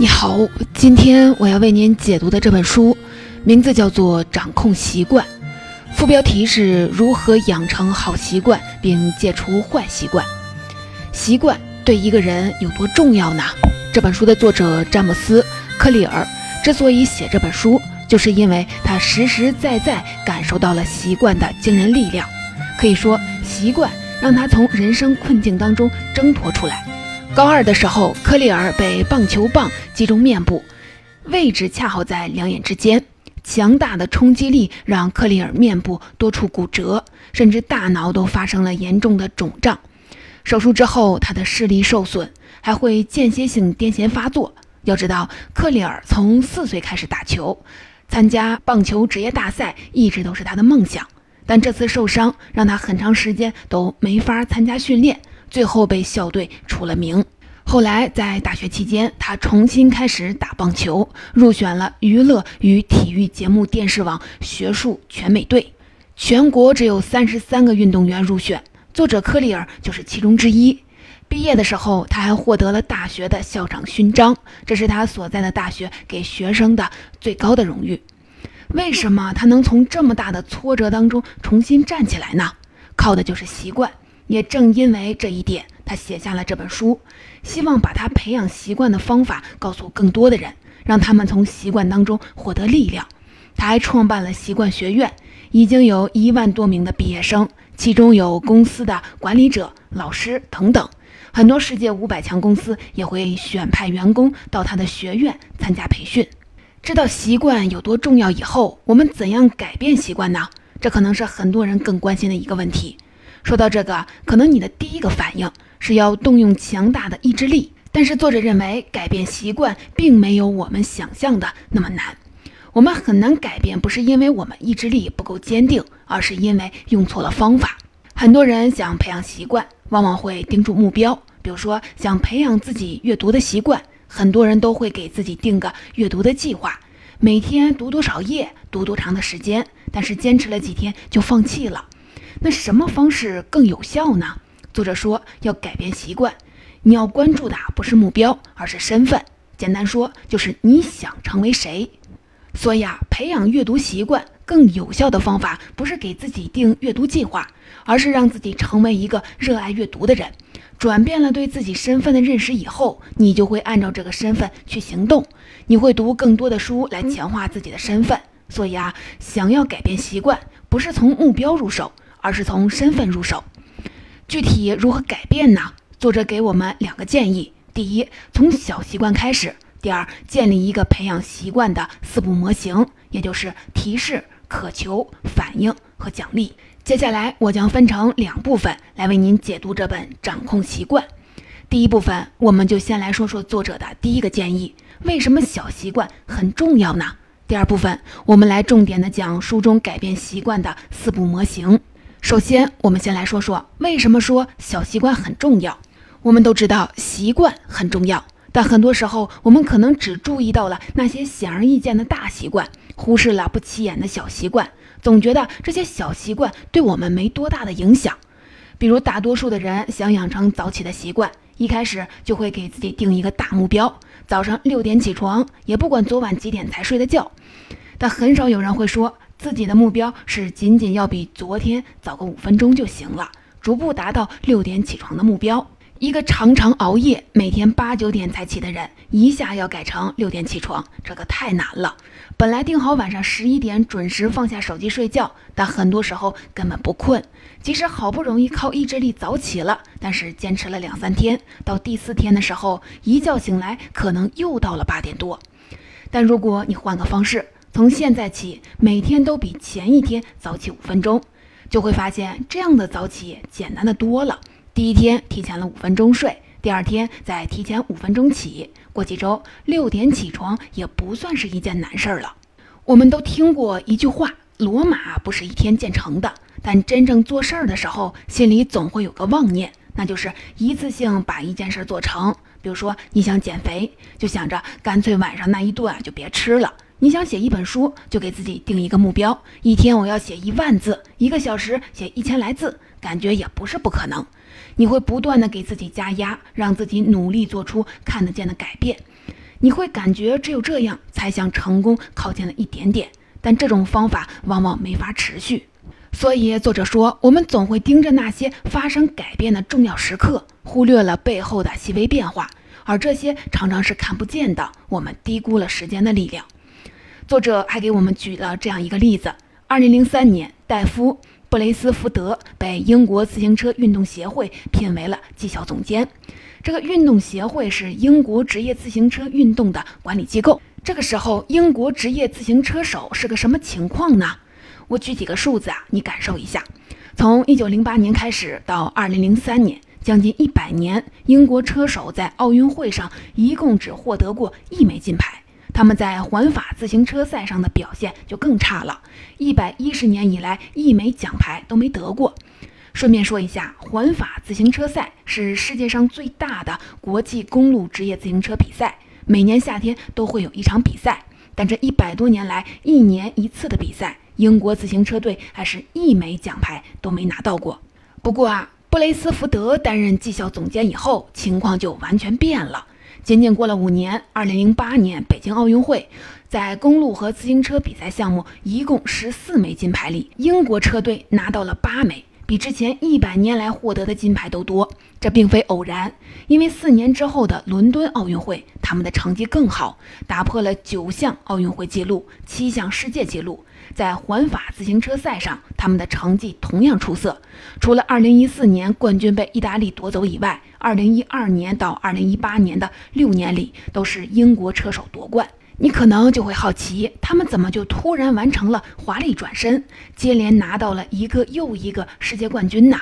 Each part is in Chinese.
你好，今天我要为您解读的这本书，名字叫做《掌控习惯》，副标题是如何养成好习惯并戒除坏习惯。习惯对一个人有多重要呢？这本书的作者詹姆斯·克里尔之所以写这本书，就是因为他实实在在感受到了习惯的惊人力量。可以说，习惯让他从人生困境当中挣脱出来。高二的时候，科利尔被棒球棒击中面部，位置恰好在两眼之间。强大的冲击力让克利尔面部多处骨折，甚至大脑都发生了严重的肿胀。手术之后，他的视力受损，还会间歇性癫痫发作。要知道，克利尔从四岁开始打球，参加棒球职业大赛一直都是他的梦想。但这次受伤让他很长时间都没法参加训练。最后被校队除了名。后来在大学期间，他重新开始打棒球，入选了娱乐与体育节目电视网学术全美队。全国只有三十三个运动员入选，作者科里尔就是其中之一。毕业的时候，他还获得了大学的校长勋章，这是他所在的大学给学生的最高的荣誉。为什么他能从这么大的挫折当中重新站起来呢？靠的就是习惯。也正因为这一点，他写下了这本书，希望把他培养习惯的方法告诉更多的人，让他们从习惯当中获得力量。他还创办了习惯学院，已经有一万多名的毕业生，其中有公司的管理者、老师等等。很多世界五百强公司也会选派员工到他的学院参加培训。知道习惯有多重要以后，我们怎样改变习惯呢？这可能是很多人更关心的一个问题。说到这个，可能你的第一个反应是要动用强大的意志力，但是作者认为改变习惯并没有我们想象的那么难。我们很难改变，不是因为我们意志力不够坚定，而是因为用错了方法。很多人想培养习惯，往往会盯住目标，比如说想培养自己阅读的习惯，很多人都会给自己定个阅读的计划，每天读多少页，读多长的时间，但是坚持了几天就放弃了。那什么方式更有效呢？作者说要改变习惯，你要关注的不是目标，而是身份。简单说就是你想成为谁。所以啊，培养阅读习惯更有效的方法，不是给自己定阅读计划，而是让自己成为一个热爱阅读的人。转变了对自己身份的认识以后，你就会按照这个身份去行动。你会读更多的书来强化自己的身份。所以啊，想要改变习惯，不是从目标入手。而是从身份入手，具体如何改变呢？作者给我们两个建议：第一，从小习惯开始；第二，建立一个培养习惯的四步模型，也就是提示、渴求、反应和奖励。接下来，我将分成两部分来为您解读这本《掌控习惯》。第一部分，我们就先来说说作者的第一个建议：为什么小习惯很重要呢？第二部分，我们来重点的讲书中改变习惯的四步模型。首先，我们先来说说为什么说小习惯很重要。我们都知道习惯很重要，但很多时候我们可能只注意到了那些显而易见的大习惯，忽视了不起眼的小习惯，总觉得这些小习惯对我们没多大的影响。比如，大多数的人想养成早起的习惯，一开始就会给自己定一个大目标：早上六点起床，也不管昨晚几点才睡的觉。但很少有人会说。自己的目标是仅仅要比昨天早个五分钟就行了，逐步达到六点起床的目标。一个常常熬夜、每天八九点才起的人，一下要改成六点起床，这个太难了。本来定好晚上十一点准时放下手机睡觉，但很多时候根本不困。即使好不容易靠意志力早起了，但是坚持了两三天，到第四天的时候，一觉醒来可能又到了八点多。但如果你换个方式，从现在起，每天都比前一天早起五分钟，就会发现这样的早起简单的多了。第一天提前了五分钟睡，第二天再提前五分钟起，过几周六点起床也不算是一件难事儿了。我们都听过一句话：“罗马不是一天建成的。”但真正做事儿的时候，心里总会有个妄念，那就是一次性把一件事做成。比如说，你想减肥，就想着干脆晚上那一顿就别吃了。你想写一本书，就给自己定一个目标：一天我要写一万字，一个小时写一千来字，感觉也不是不可能。你会不断的给自己加压，让自己努力做出看得见的改变。你会感觉只有这样才向成功靠近了一点点，但这种方法往往没法持续。所以作者说，我们总会盯着那些发生改变的重要时刻，忽略了背后的细微变化，而这些常常是看不见的。我们低估了时间的力量。作者还给我们举了这样一个例子：二零零三年，戴夫·布雷斯福德被英国自行车运动协会聘为了绩效总监。这个运动协会是英国职业自行车运动的管理机构。这个时候，英国职业自行车手是个什么情况呢？我举几个数字啊，你感受一下。从一九零八年开始到二零零三年，将近一百年，英国车手在奥运会上一共只获得过一枚金牌。他们在环法自行车赛上的表现就更差了，一百一十年以来一枚奖牌都没得过。顺便说一下，环法自行车赛是世界上最大的国际公路职业自行车比赛，每年夏天都会有一场比赛。但这一百多年来，一年一次的比赛，英国自行车队还是一枚奖牌都没拿到过。不过啊，布雷斯福德担任绩效总监以后，情况就完全变了。仅仅过了五年，二零零八年北京奥运会，在公路和自行车比赛项目一共十四枚金牌里，英国车队拿到了八枚。比之前一百年来获得的金牌都多，这并非偶然。因为四年之后的伦敦奥运会，他们的成绩更好，打破了九项奥运会纪录、七项世界纪录。在环法自行车赛上，他们的成绩同样出色。除了2014年冠军被意大利夺走以外，2012年到2018年的六年里，都是英国车手夺冠。你可能就会好奇，他们怎么就突然完成了华丽转身，接连拿到了一个又一个世界冠军呢？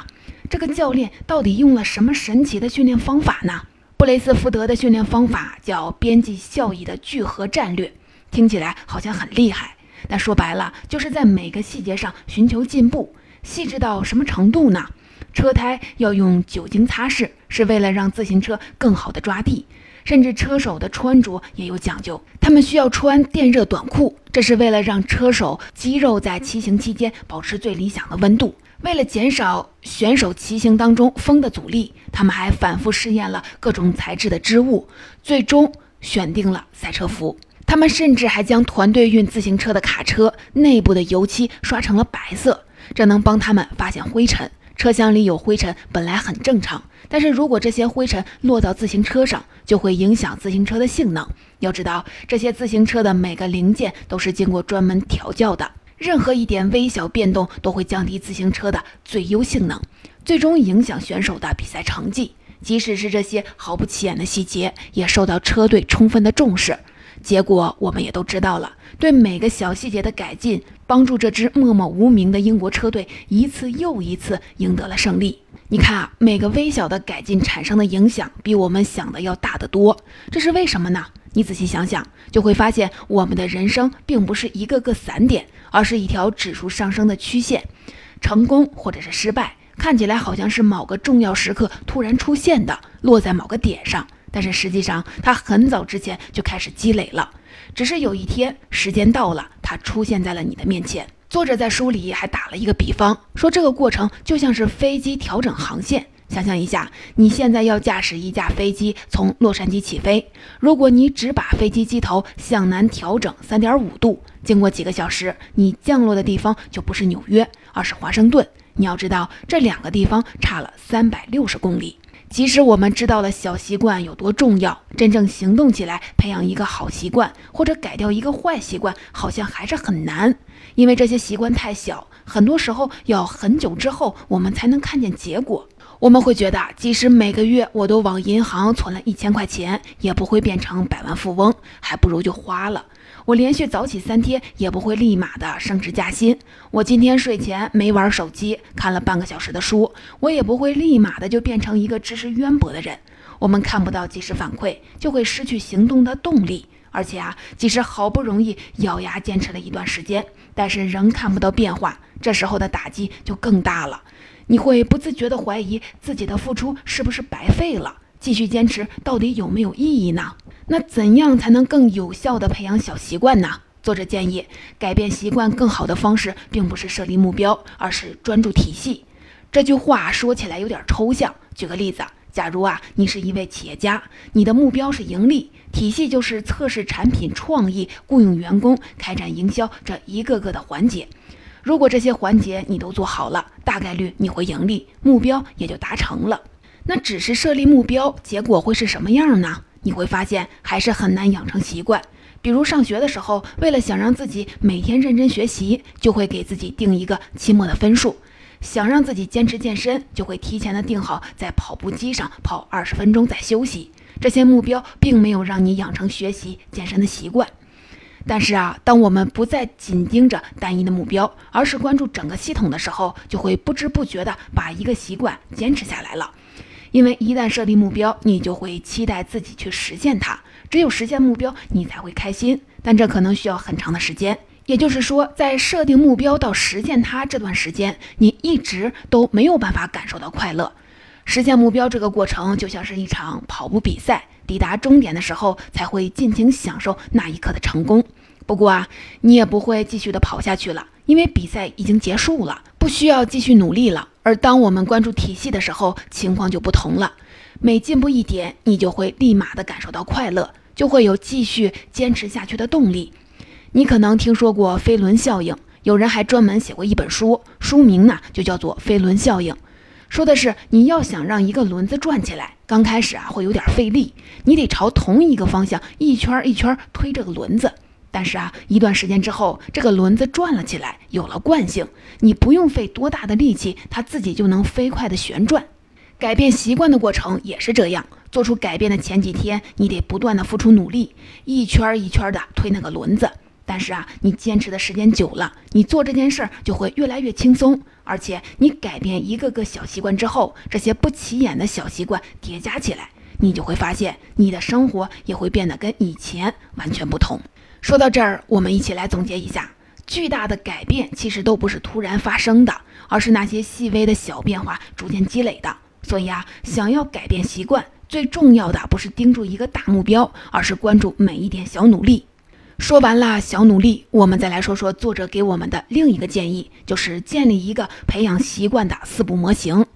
这个教练到底用了什么神奇的训练方法呢？布雷斯福德的训练方法叫边际效益的聚合战略，听起来好像很厉害，但说白了就是在每个细节上寻求进步。细致到什么程度呢？车胎要用酒精擦拭，是为了让自行车更好的抓地。甚至车手的穿着也有讲究，他们需要穿电热短裤，这是为了让车手肌肉在骑行期间保持最理想的温度。为了减少选手骑行当中风的阻力，他们还反复试验了各种材质的织物，最终选定了赛车服。他们甚至还将团队运自行车的卡车内部的油漆刷成了白色，这能帮他们发现灰尘。车厢里有灰尘本来很正常，但是如果这些灰尘落到自行车上，就会影响自行车的性能。要知道，这些自行车的每个零件都是经过专门调教的，任何一点微小变动都会降低自行车的最优性能，最终影响选手的比赛成绩。即使是这些毫不起眼的细节，也受到车队充分的重视。结果我们也都知道了，对每个小细节的改进，帮助这支默默无名的英国车队一次又一次赢得了胜利。你看啊，每个微小的改进产生的影响，比我们想的要大得多。这是为什么呢？你仔细想想，就会发现我们的人生并不是一个个散点，而是一条指数上升的曲线。成功或者是失败，看起来好像是某个重要时刻突然出现的，落在某个点上。但是实际上，它很早之前就开始积累了，只是有一天时间到了，它出现在了你的面前。作者在书里还打了一个比方，说这个过程就像是飞机调整航线。想象一下，你现在要驾驶一架飞机从洛杉矶起飞，如果你只把飞机机头向南调整三点五度，经过几个小时，你降落的地方就不是纽约，而是华盛顿。你要知道，这两个地方差了三百六十公里。即使我们知道了小习惯有多重要，真正行动起来，培养一个好习惯或者改掉一个坏习惯，好像还是很难，因为这些习惯太小，很多时候要很久之后我们才能看见结果。我们会觉得，即使每个月我都往银行存了一千块钱，也不会变成百万富翁，还不如就花了。我连续早起三天也不会立马的升职加薪。我今天睡前没玩手机，看了半个小时的书，我也不会立马的就变成一个知识渊博的人。我们看不到及时反馈，就会失去行动的动力。而且啊，即使好不容易咬牙坚持了一段时间，但是仍看不到变化，这时候的打击就更大了。你会不自觉的怀疑自己的付出是不是白费了？继续坚持到底有没有意义呢？那怎样才能更有效地培养小习惯呢？作者建议，改变习惯更好的方式，并不是设立目标，而是专注体系。这句话说起来有点抽象。举个例子，假如啊，你是一位企业家，你的目标是盈利，体系就是测试产品创意、雇佣员工、开展营销这一个个的环节。如果这些环节你都做好了，大概率你会盈利，目标也就达成了。那只是设立目标，结果会是什么样呢？你会发现还是很难养成习惯。比如上学的时候，为了想让自己每天认真学习，就会给自己定一个期末的分数。想让自己坚持健身，就会提前的定好在跑步机上跑二十分钟再休息。这些目标并没有让你养成学习健身的习惯。但是啊，当我们不再紧盯着单一的目标，而是关注整个系统的时候，就会不知不觉的把一个习惯坚持下来了。因为一旦设立目标，你就会期待自己去实现它。只有实现目标，你才会开心。但这可能需要很长的时间。也就是说，在设定目标到实现它这段时间，你一直都没有办法感受到快乐。实现目标这个过程就像是一场跑步比赛，抵达终点的时候才会尽情享受那一刻的成功。不过啊，你也不会继续的跑下去了，因为比赛已经结束了，不需要继续努力了。而当我们关注体系的时候，情况就不同了。每进步一点，你就会立马的感受到快乐，就会有继续坚持下去的动力。你可能听说过飞轮效应，有人还专门写过一本书，书名呢就叫做《飞轮效应》，说的是你要想让一个轮子转起来，刚开始啊会有点费力，你得朝同一个方向一圈一圈推这个轮子，但是啊一段时间之后，这个轮子转了起来，有了惯性，你不用费多大的力气，它自己就能飞快的旋转。改变习惯的过程也是这样，做出改变的前几天，你得不断的付出努力，一圈一圈的推那个轮子。但是啊，你坚持的时间久了，你做这件事儿就会越来越轻松。而且你改变一个个小习惯之后，这些不起眼的小习惯叠加起来，你就会发现你的生活也会变得跟以前完全不同。说到这儿，我们一起来总结一下：巨大的改变其实都不是突然发生的，而是那些细微的小变化逐渐积累的。所以啊，想要改变习惯，最重要的不是盯住一个大目标，而是关注每一点小努力。说完了小努力，我们再来说说作者给我们的另一个建议，就是建立一个培养习惯的四步模型：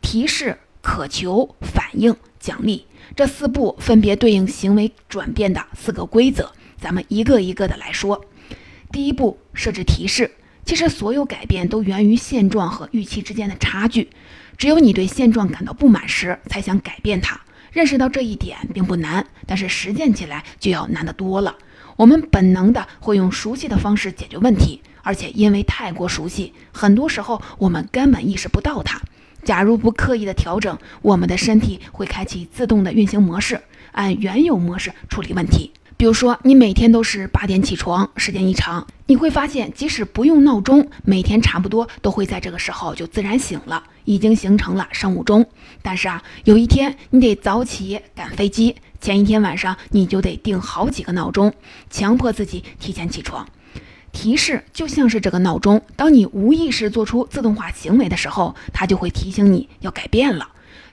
提示、渴求、反应、奖励。这四步分别对应行为转变的四个规则，咱们一个一个的来说。第一步，设置提示。其实所有改变都源于现状和预期之间的差距，只有你对现状感到不满时，才想改变它。认识到这一点并不难，但是实践起来就要难得多了。我们本能的会用熟悉的方式解决问题，而且因为太过熟悉，很多时候我们根本意识不到它。假如不刻意的调整，我们的身体会开启自动的运行模式，按原有模式处理问题。比如说，你每天都是八点起床，时间一长，你会发现，即使不用闹钟，每天差不多都会在这个时候就自然醒了，已经形成了生物钟。但是啊，有一天你得早起赶飞机。前一天晚上你就得定好几个闹钟，强迫自己提前起床。提示就像是这个闹钟，当你无意识做出自动化行为的时候，它就会提醒你要改变了。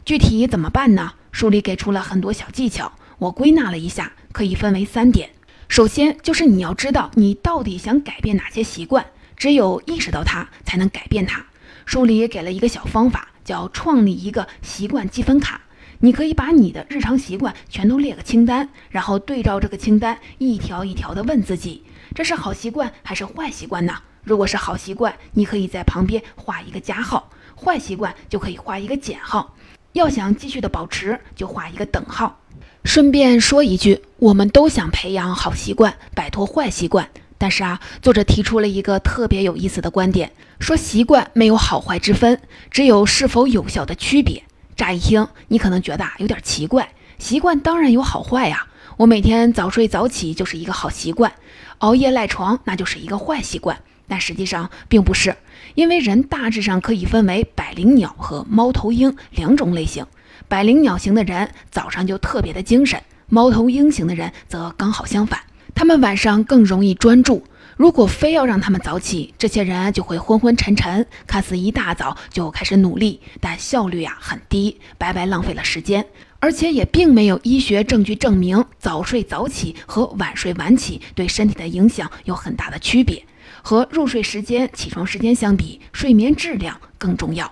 具体怎么办呢？书里给出了很多小技巧，我归纳了一下，可以分为三点。首先就是你要知道你到底想改变哪些习惯，只有意识到它，才能改变它。书里也给了一个小方法，叫创立一个习惯积分卡。你可以把你的日常习惯全都列个清单，然后对照这个清单一条一条的问自己：这是好习惯还是坏习惯呢？如果是好习惯，你可以在旁边画一个加号；坏习惯就可以画一个减号。要想继续的保持，就画一个等号。顺便说一句，我们都想培养好习惯，摆脱坏习惯。但是啊，作者提出了一个特别有意思的观点，说习惯没有好坏之分，只有是否有效的区别。乍一听，你可能觉得啊有点奇怪。习惯当然有好坏呀，我每天早睡早起就是一个好习惯，熬夜赖床那就是一个坏习惯。但实际上并不是，因为人大致上可以分为百灵鸟和猫头鹰两种类型。百灵鸟型的人早上就特别的精神，猫头鹰型的人则刚好相反，他们晚上更容易专注。如果非要让他们早起，这些人就会昏昏沉沉，看似一大早就开始努力，但效率啊很低，白白浪费了时间。而且也并没有医学证据证明早睡早起和晚睡晚起对身体的影响有很大的区别。和入睡时间、起床时间相比，睡眠质量更重要。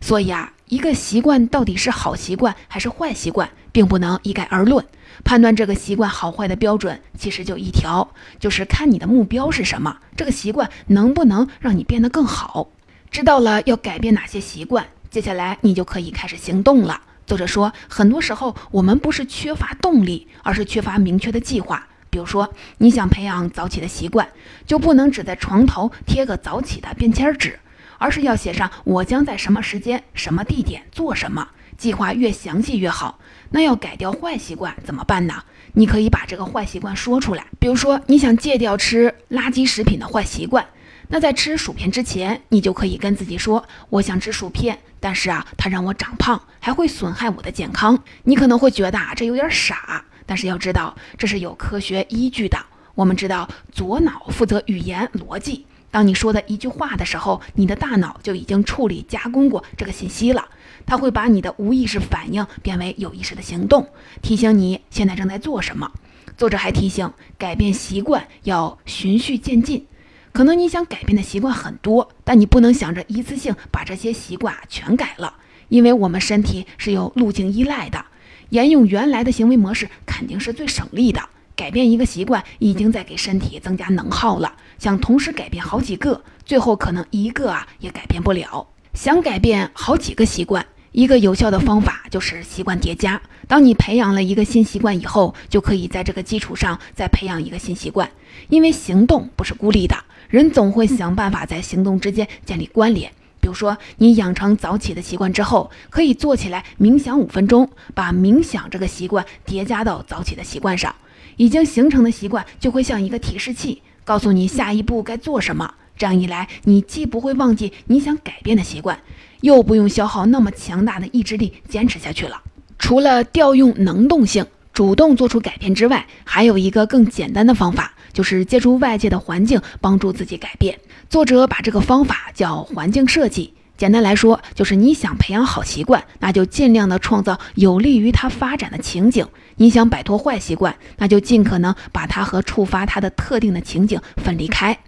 所以啊，一个习惯到底是好习惯还是坏习惯，并不能一概而论。判断这个习惯好坏的标准其实就一条，就是看你的目标是什么，这个习惯能不能让你变得更好。知道了要改变哪些习惯，接下来你就可以开始行动了。作者说，很多时候我们不是缺乏动力，而是缺乏明确的计划。比如说，你想培养早起的习惯，就不能只在床头贴个早起的便签纸，而是要写上我将在什么时间、什么地点做什么。计划越详细越好。那要改掉坏习惯怎么办呢？你可以把这个坏习惯说出来。比如说，你想戒掉吃垃圾食品的坏习惯。那在吃薯片之前，你就可以跟自己说：“我想吃薯片，但是啊，它让我长胖，还会损害我的健康。”你可能会觉得啊，这有点傻，但是要知道这是有科学依据的。我们知道，左脑负责语言逻辑，当你说的一句话的时候，你的大脑就已经处理加工过这个信息了，它会把你的无意识反应变为有意识的行动，提醒你现在正在做什么。作者还提醒，改变习惯要循序渐进。可能你想改变的习惯很多，但你不能想着一次性把这些习惯全改了，因为我们身体是有路径依赖的，沿用原来的行为模式肯定是最省力的。改变一个习惯已经在给身体增加能耗了，想同时改变好几个，最后可能一个啊也改变不了。想改变好几个习惯。一个有效的方法就是习惯叠加。当你培养了一个新习惯以后，就可以在这个基础上再培养一个新习惯。因为行动不是孤立的，人总会想办法在行动之间建立关联。比如说，你养成早起的习惯之后，可以坐起来冥想五分钟，把冥想这个习惯叠加到早起的习惯上。已经形成的习惯就会像一个提示器，告诉你下一步该做什么。这样一来，你既不会忘记你想改变的习惯。又不用消耗那么强大的意志力坚持下去了。除了调用能动性，主动做出改变之外，还有一个更简单的方法，就是借助外界的环境帮助自己改变。作者把这个方法叫环境设计。简单来说，就是你想培养好习惯，那就尽量的创造有利于它发展的情景；你想摆脱坏习惯，那就尽可能把它和触发它的特定的情景分离开。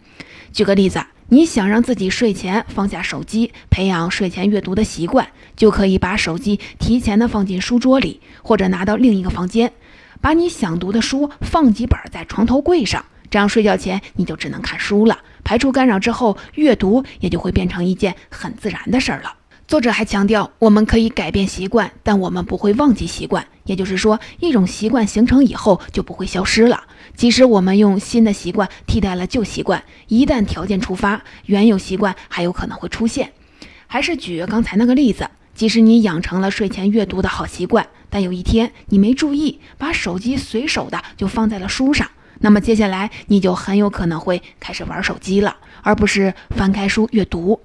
举个例子。你想让自己睡前放下手机，培养睡前阅读的习惯，就可以把手机提前的放进书桌里，或者拿到另一个房间，把你想读的书放几本在床头柜上，这样睡觉前你就只能看书了。排除干扰之后，阅读也就会变成一件很自然的事儿了。作者还强调，我们可以改变习惯，但我们不会忘记习惯。也就是说，一种习惯形成以后就不会消失了。即使我们用新的习惯替代了旧习惯，一旦条件触发，原有习惯还有可能会出现。还是举刚才那个例子，即使你养成了睡前阅读的好习惯，但有一天你没注意，把手机随手的就放在了书上，那么接下来你就很有可能会开始玩手机了，而不是翻开书阅读。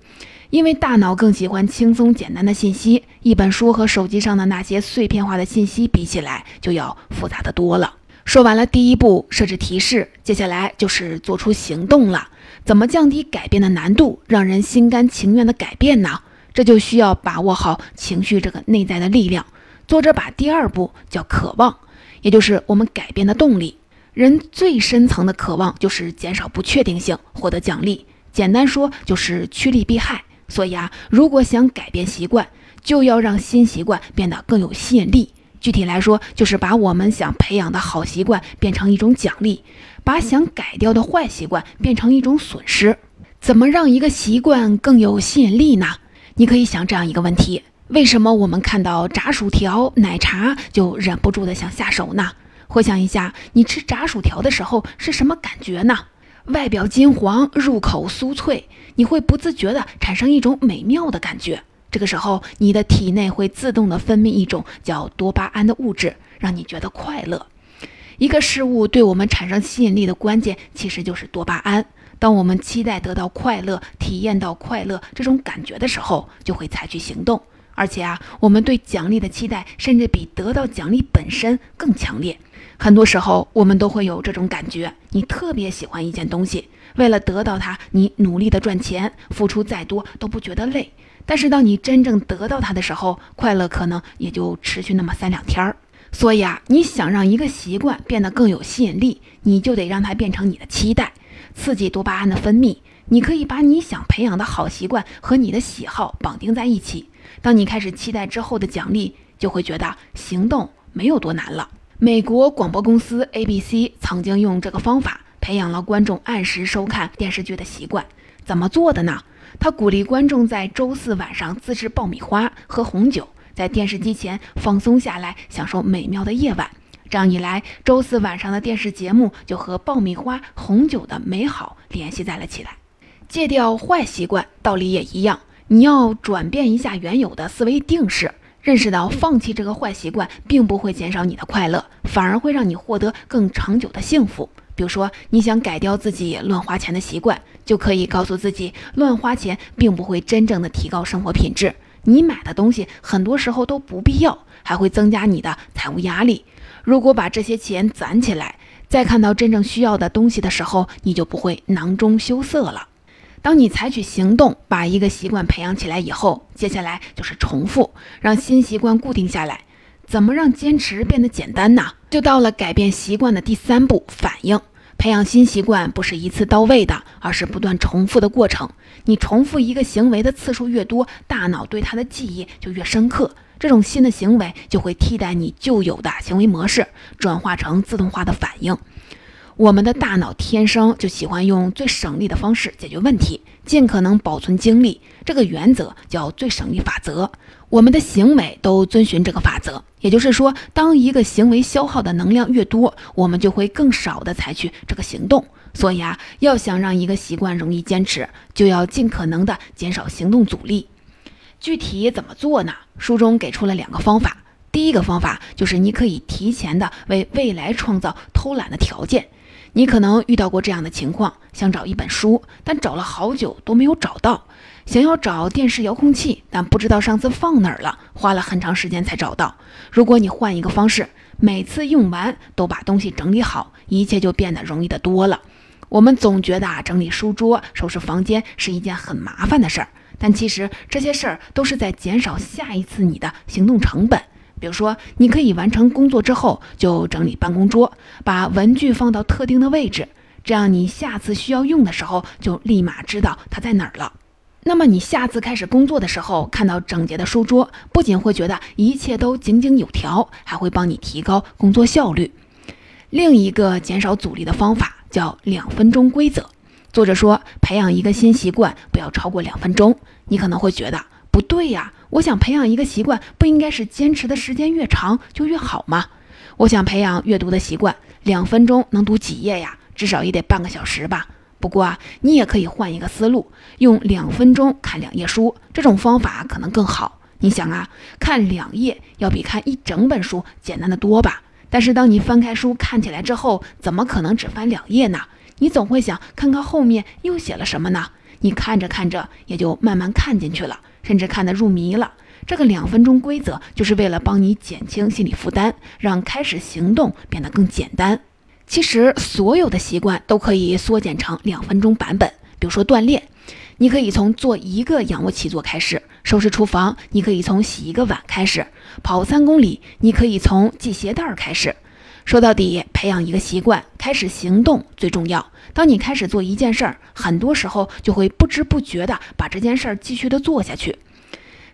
因为大脑更喜欢轻松简单的信息，一本书和手机上的那些碎片化的信息比起来就要复杂的多了。说完了第一步，设置提示，接下来就是做出行动了。怎么降低改变的难度，让人心甘情愿的改变呢？这就需要把握好情绪这个内在的力量。作者把第二步叫渴望，也就是我们改变的动力。人最深层的渴望就是减少不确定性，获得奖励。简单说就是趋利避害。所以啊，如果想改变习惯，就要让新习惯变得更有吸引力。具体来说，就是把我们想培养的好习惯变成一种奖励，把想改掉的坏习惯变成一种损失。怎么让一个习惯更有吸引力呢？你可以想这样一个问题：为什么我们看到炸薯条、奶茶就忍不住的想下手呢？回想一下，你吃炸薯条的时候是什么感觉呢？外表金黄，入口酥脆，你会不自觉地产生一种美妙的感觉。这个时候，你的体内会自动地分泌一种叫多巴胺的物质，让你觉得快乐。一个事物对我们产生吸引力的关键，其实就是多巴胺。当我们期待得到快乐、体验到快乐这种感觉的时候，就会采取行动。而且啊，我们对奖励的期待，甚至比得到奖励本身更强烈。很多时候，我们都会有这种感觉：你特别喜欢一件东西，为了得到它，你努力的赚钱，付出再多都不觉得累。但是，当你真正得到它的时候，快乐可能也就持续那么三两天儿。所以啊，你想让一个习惯变得更有吸引力，你就得让它变成你的期待，刺激多巴胺的分泌。你可以把你想培养的好习惯和你的喜好绑定在一起。当你开始期待之后的奖励，就会觉得行动没有多难了。美国广播公司 ABC 曾经用这个方法培养了观众按时收看电视剧的习惯。怎么做的呢？他鼓励观众在周四晚上自制爆米花、喝红酒，在电视机前放松下来，享受美妙的夜晚。这样一来，周四晚上的电视节目就和爆米花、红酒的美好联系在了起来。戒掉坏习惯，道理也一样。你要转变一下原有的思维定式，认识到放弃这个坏习惯并不会减少你的快乐，反而会让你获得更长久的幸福。比如说，你想改掉自己乱花钱的习惯，就可以告诉自己，乱花钱并不会真正的提高生活品质。你买的东西很多时候都不必要，还会增加你的财务压力。如果把这些钱攒起来，在看到真正需要的东西的时候，你就不会囊中羞涩了。当你采取行动，把一个习惯培养起来以后，接下来就是重复，让新习惯固定下来。怎么让坚持变得简单呢？就到了改变习惯的第三步——反应。培养新习惯不是一次到位的，而是不断重复的过程。你重复一个行为的次数越多，大脑对它的记忆就越深刻。这种新的行为就会替代你旧有的行为模式，转化成自动化的反应。我们的大脑天生就喜欢用最省力的方式解决问题，尽可能保存精力。这个原则叫最省力法则。我们的行为都遵循这个法则。也就是说，当一个行为消耗的能量越多，我们就会更少的采取这个行动。所以啊，要想让一个习惯容易坚持，就要尽可能的减少行动阻力。具体怎么做呢？书中给出了两个方法。第一个方法就是你可以提前的为未来创造偷懒的条件。你可能遇到过这样的情况：想找一本书，但找了好久都没有找到；想要找电视遥控器，但不知道上次放哪儿了，花了很长时间才找到。如果你换一个方式，每次用完都把东西整理好，一切就变得容易的多了。我们总觉得啊，整理书桌、收拾房间是一件很麻烦的事儿。但其实这些事儿都是在减少下一次你的行动成本。比如说，你可以完成工作之后就整理办公桌，把文具放到特定的位置，这样你下次需要用的时候就立马知道它在哪儿了。那么你下次开始工作的时候，看到整洁的书桌，不仅会觉得一切都井井有条，还会帮你提高工作效率。另一个减少阻力的方法叫两分钟规则。作者说，培养一个新习惯不要超过两分钟。你可能会觉得不对呀，我想培养一个习惯，不应该是坚持的时间越长就越好吗？我想培养阅读的习惯，两分钟能读几页呀？至少也得半个小时吧。不过啊，你也可以换一个思路，用两分钟看两页书，这种方法可能更好。你想啊，看两页要比看一整本书简单的多吧？但是当你翻开书看起来之后，怎么可能只翻两页呢？你总会想看看后面又写了什么呢？你看着看着也就慢慢看进去了，甚至看得入迷了。这个两分钟规则就是为了帮你减轻心理负担，让开始行动变得更简单。其实所有的习惯都可以缩减成两分钟版本。比如说锻炼，你可以从做一个仰卧起坐开始；收拾厨房，你可以从洗一个碗开始；跑三公里，你可以从系鞋带开始。说到底，培养一个习惯，开始行动最重要。当你开始做一件事儿，很多时候就会不知不觉地把这件事儿继续的做下去。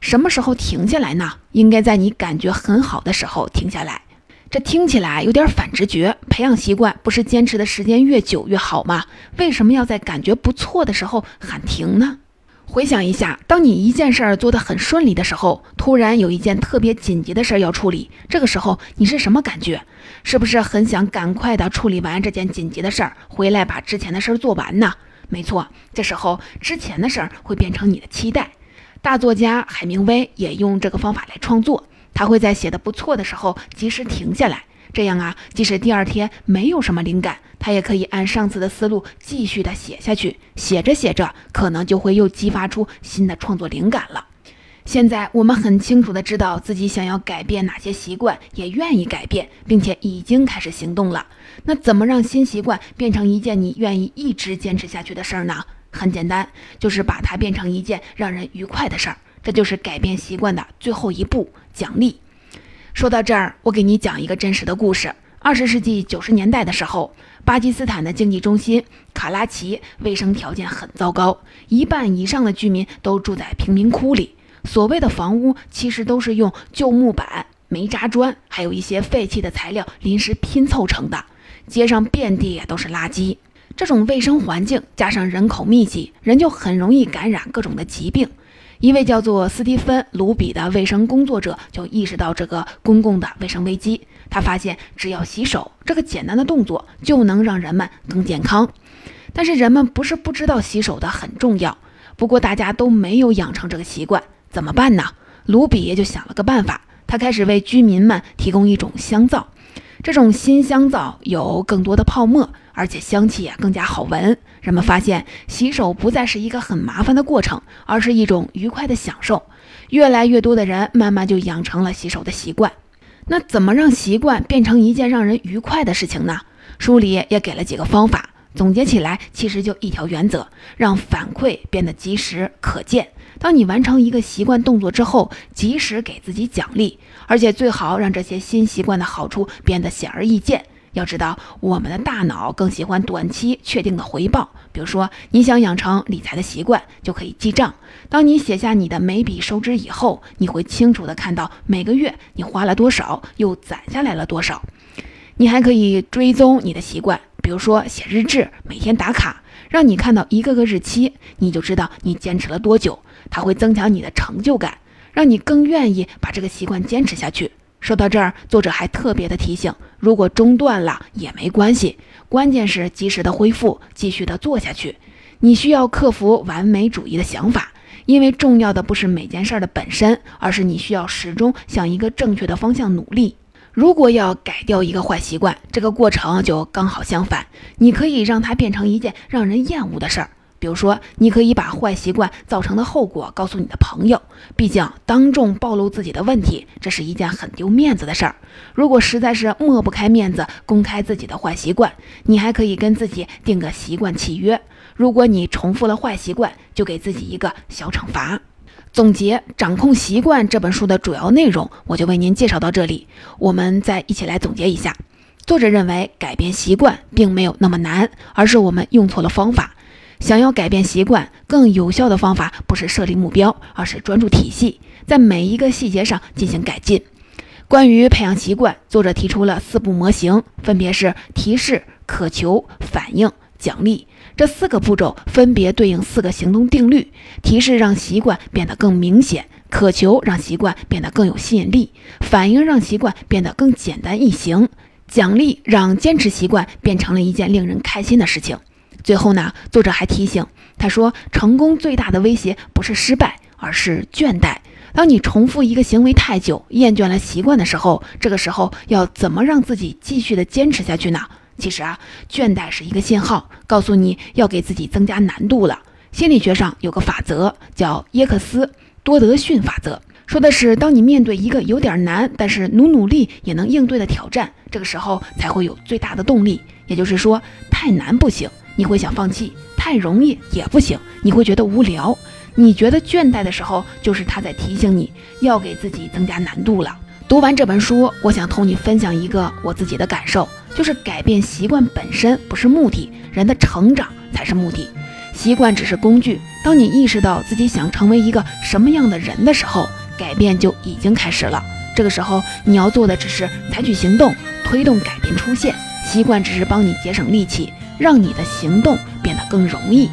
什么时候停下来呢？应该在你感觉很好的时候停下来。这听起来有点反直觉。培养习惯不是坚持的时间越久越好吗？为什么要在感觉不错的时候喊停呢？回想一下，当你一件事儿做得很顺利的时候，突然有一件特别紧急的事儿要处理，这个时候你是什么感觉？是不是很想赶快的处理完这件紧急的事儿，回来把之前的事儿做完呢？没错，这时候之前的事儿会变成你的期待。大作家海明威也用这个方法来创作，他会在写的不错的时候及时停下来。这样啊，即使第二天没有什么灵感，他也可以按上次的思路继续的写下去。写着写着，可能就会又激发出新的创作灵感了。现在我们很清楚的知道自己想要改变哪些习惯，也愿意改变，并且已经开始行动了。那怎么让新习惯变成一件你愿意一直坚持下去的事儿呢？很简单，就是把它变成一件让人愉快的事儿。这就是改变习惯的最后一步——奖励。说到这儿，我给你讲一个真实的故事。二十世纪九十年代的时候，巴基斯坦的经济中心卡拉奇卫生条件很糟糕，一半以上的居民都住在贫民窟里。所谓的房屋其实都是用旧木板、煤渣砖，还有一些废弃的材料临时拼凑成的。街上遍地也都是垃圾。这种卫生环境加上人口密集，人就很容易感染各种的疾病。一位叫做斯蒂芬·卢比的卫生工作者就意识到这个公共的卫生危机。他发现，只要洗手这个简单的动作，就能让人们更健康。但是人们不是不知道洗手的很重要，不过大家都没有养成这个习惯，怎么办呢？卢比也就想了个办法，他开始为居民们提供一种香皂。这种新香皂有更多的泡沫，而且香气也更加好闻。人们发现，洗手不再是一个很麻烦的过程，而是一种愉快的享受。越来越多的人慢慢就养成了洗手的习惯。那怎么让习惯变成一件让人愉快的事情呢？书里也给了几个方法，总结起来其实就一条原则：让反馈变得及时可见。当你完成一个习惯动作之后，及时给自己奖励。而且最好让这些新习惯的好处变得显而易见。要知道，我们的大脑更喜欢短期确定的回报。比如说，你想养成理财的习惯，就可以记账。当你写下你的每笔收支以后，你会清楚地看到每个月你花了多少，又攒下来了多少。你还可以追踪你的习惯，比如说写日志，每天打卡，让你看到一个个日期，你就知道你坚持了多久。它会增强你的成就感。让你更愿意把这个习惯坚持下去。说到这儿，作者还特别的提醒：如果中断了也没关系，关键是及时的恢复，继续的做下去。你需要克服完美主义的想法，因为重要的不是每件事的本身，而是你需要始终向一个正确的方向努力。如果要改掉一个坏习惯，这个过程就刚好相反，你可以让它变成一件让人厌恶的事儿。比如说，你可以把坏习惯造成的后果告诉你的朋友，毕竟当众暴露自己的问题，这是一件很丢面子的事儿。如果实在是抹不开面子，公开自己的坏习惯，你还可以跟自己定个习惯契约。如果你重复了坏习惯，就给自己一个小惩罚。总结《掌控习惯》这本书的主要内容，我就为您介绍到这里。我们再一起来总结一下。作者认为，改变习惯并没有那么难，而是我们用错了方法。想要改变习惯，更有效的方法不是设立目标，而是专注体系，在每一个细节上进行改进。关于培养习惯，作者提出了四步模型，分别是提示、渴求、反应、奖励。这四个步骤分别对应四个行动定律：提示让习惯变得更明显，渴求让习惯变得更有吸引力，反应让习惯变得更简单易行，奖励让坚持习惯变成了一件令人开心的事情。最后呢，作者还提醒他说，成功最大的威胁不是失败，而是倦怠。当你重复一个行为太久，厌倦了习惯的时候，这个时候要怎么让自己继续的坚持下去呢？其实啊，倦怠是一个信号，告诉你要给自己增加难度了。心理学上有个法则叫耶克斯多德逊法则，说的是当你面对一个有点难，但是努努力也能应对的挑战，这个时候才会有最大的动力。也就是说，太难不行。你会想放弃，太容易也不行，你会觉得无聊。你觉得倦怠的时候，就是他在提醒你要给自己增加难度了。读完这本书，我想同你分享一个我自己的感受，就是改变习惯本身不是目的，人的成长才是目的。习惯只是工具。当你意识到自己想成为一个什么样的人的时候，改变就已经开始了。这个时候，你要做的只是采取行动，推动改变出现。习惯只是帮你节省力气。让你的行动变得更容易。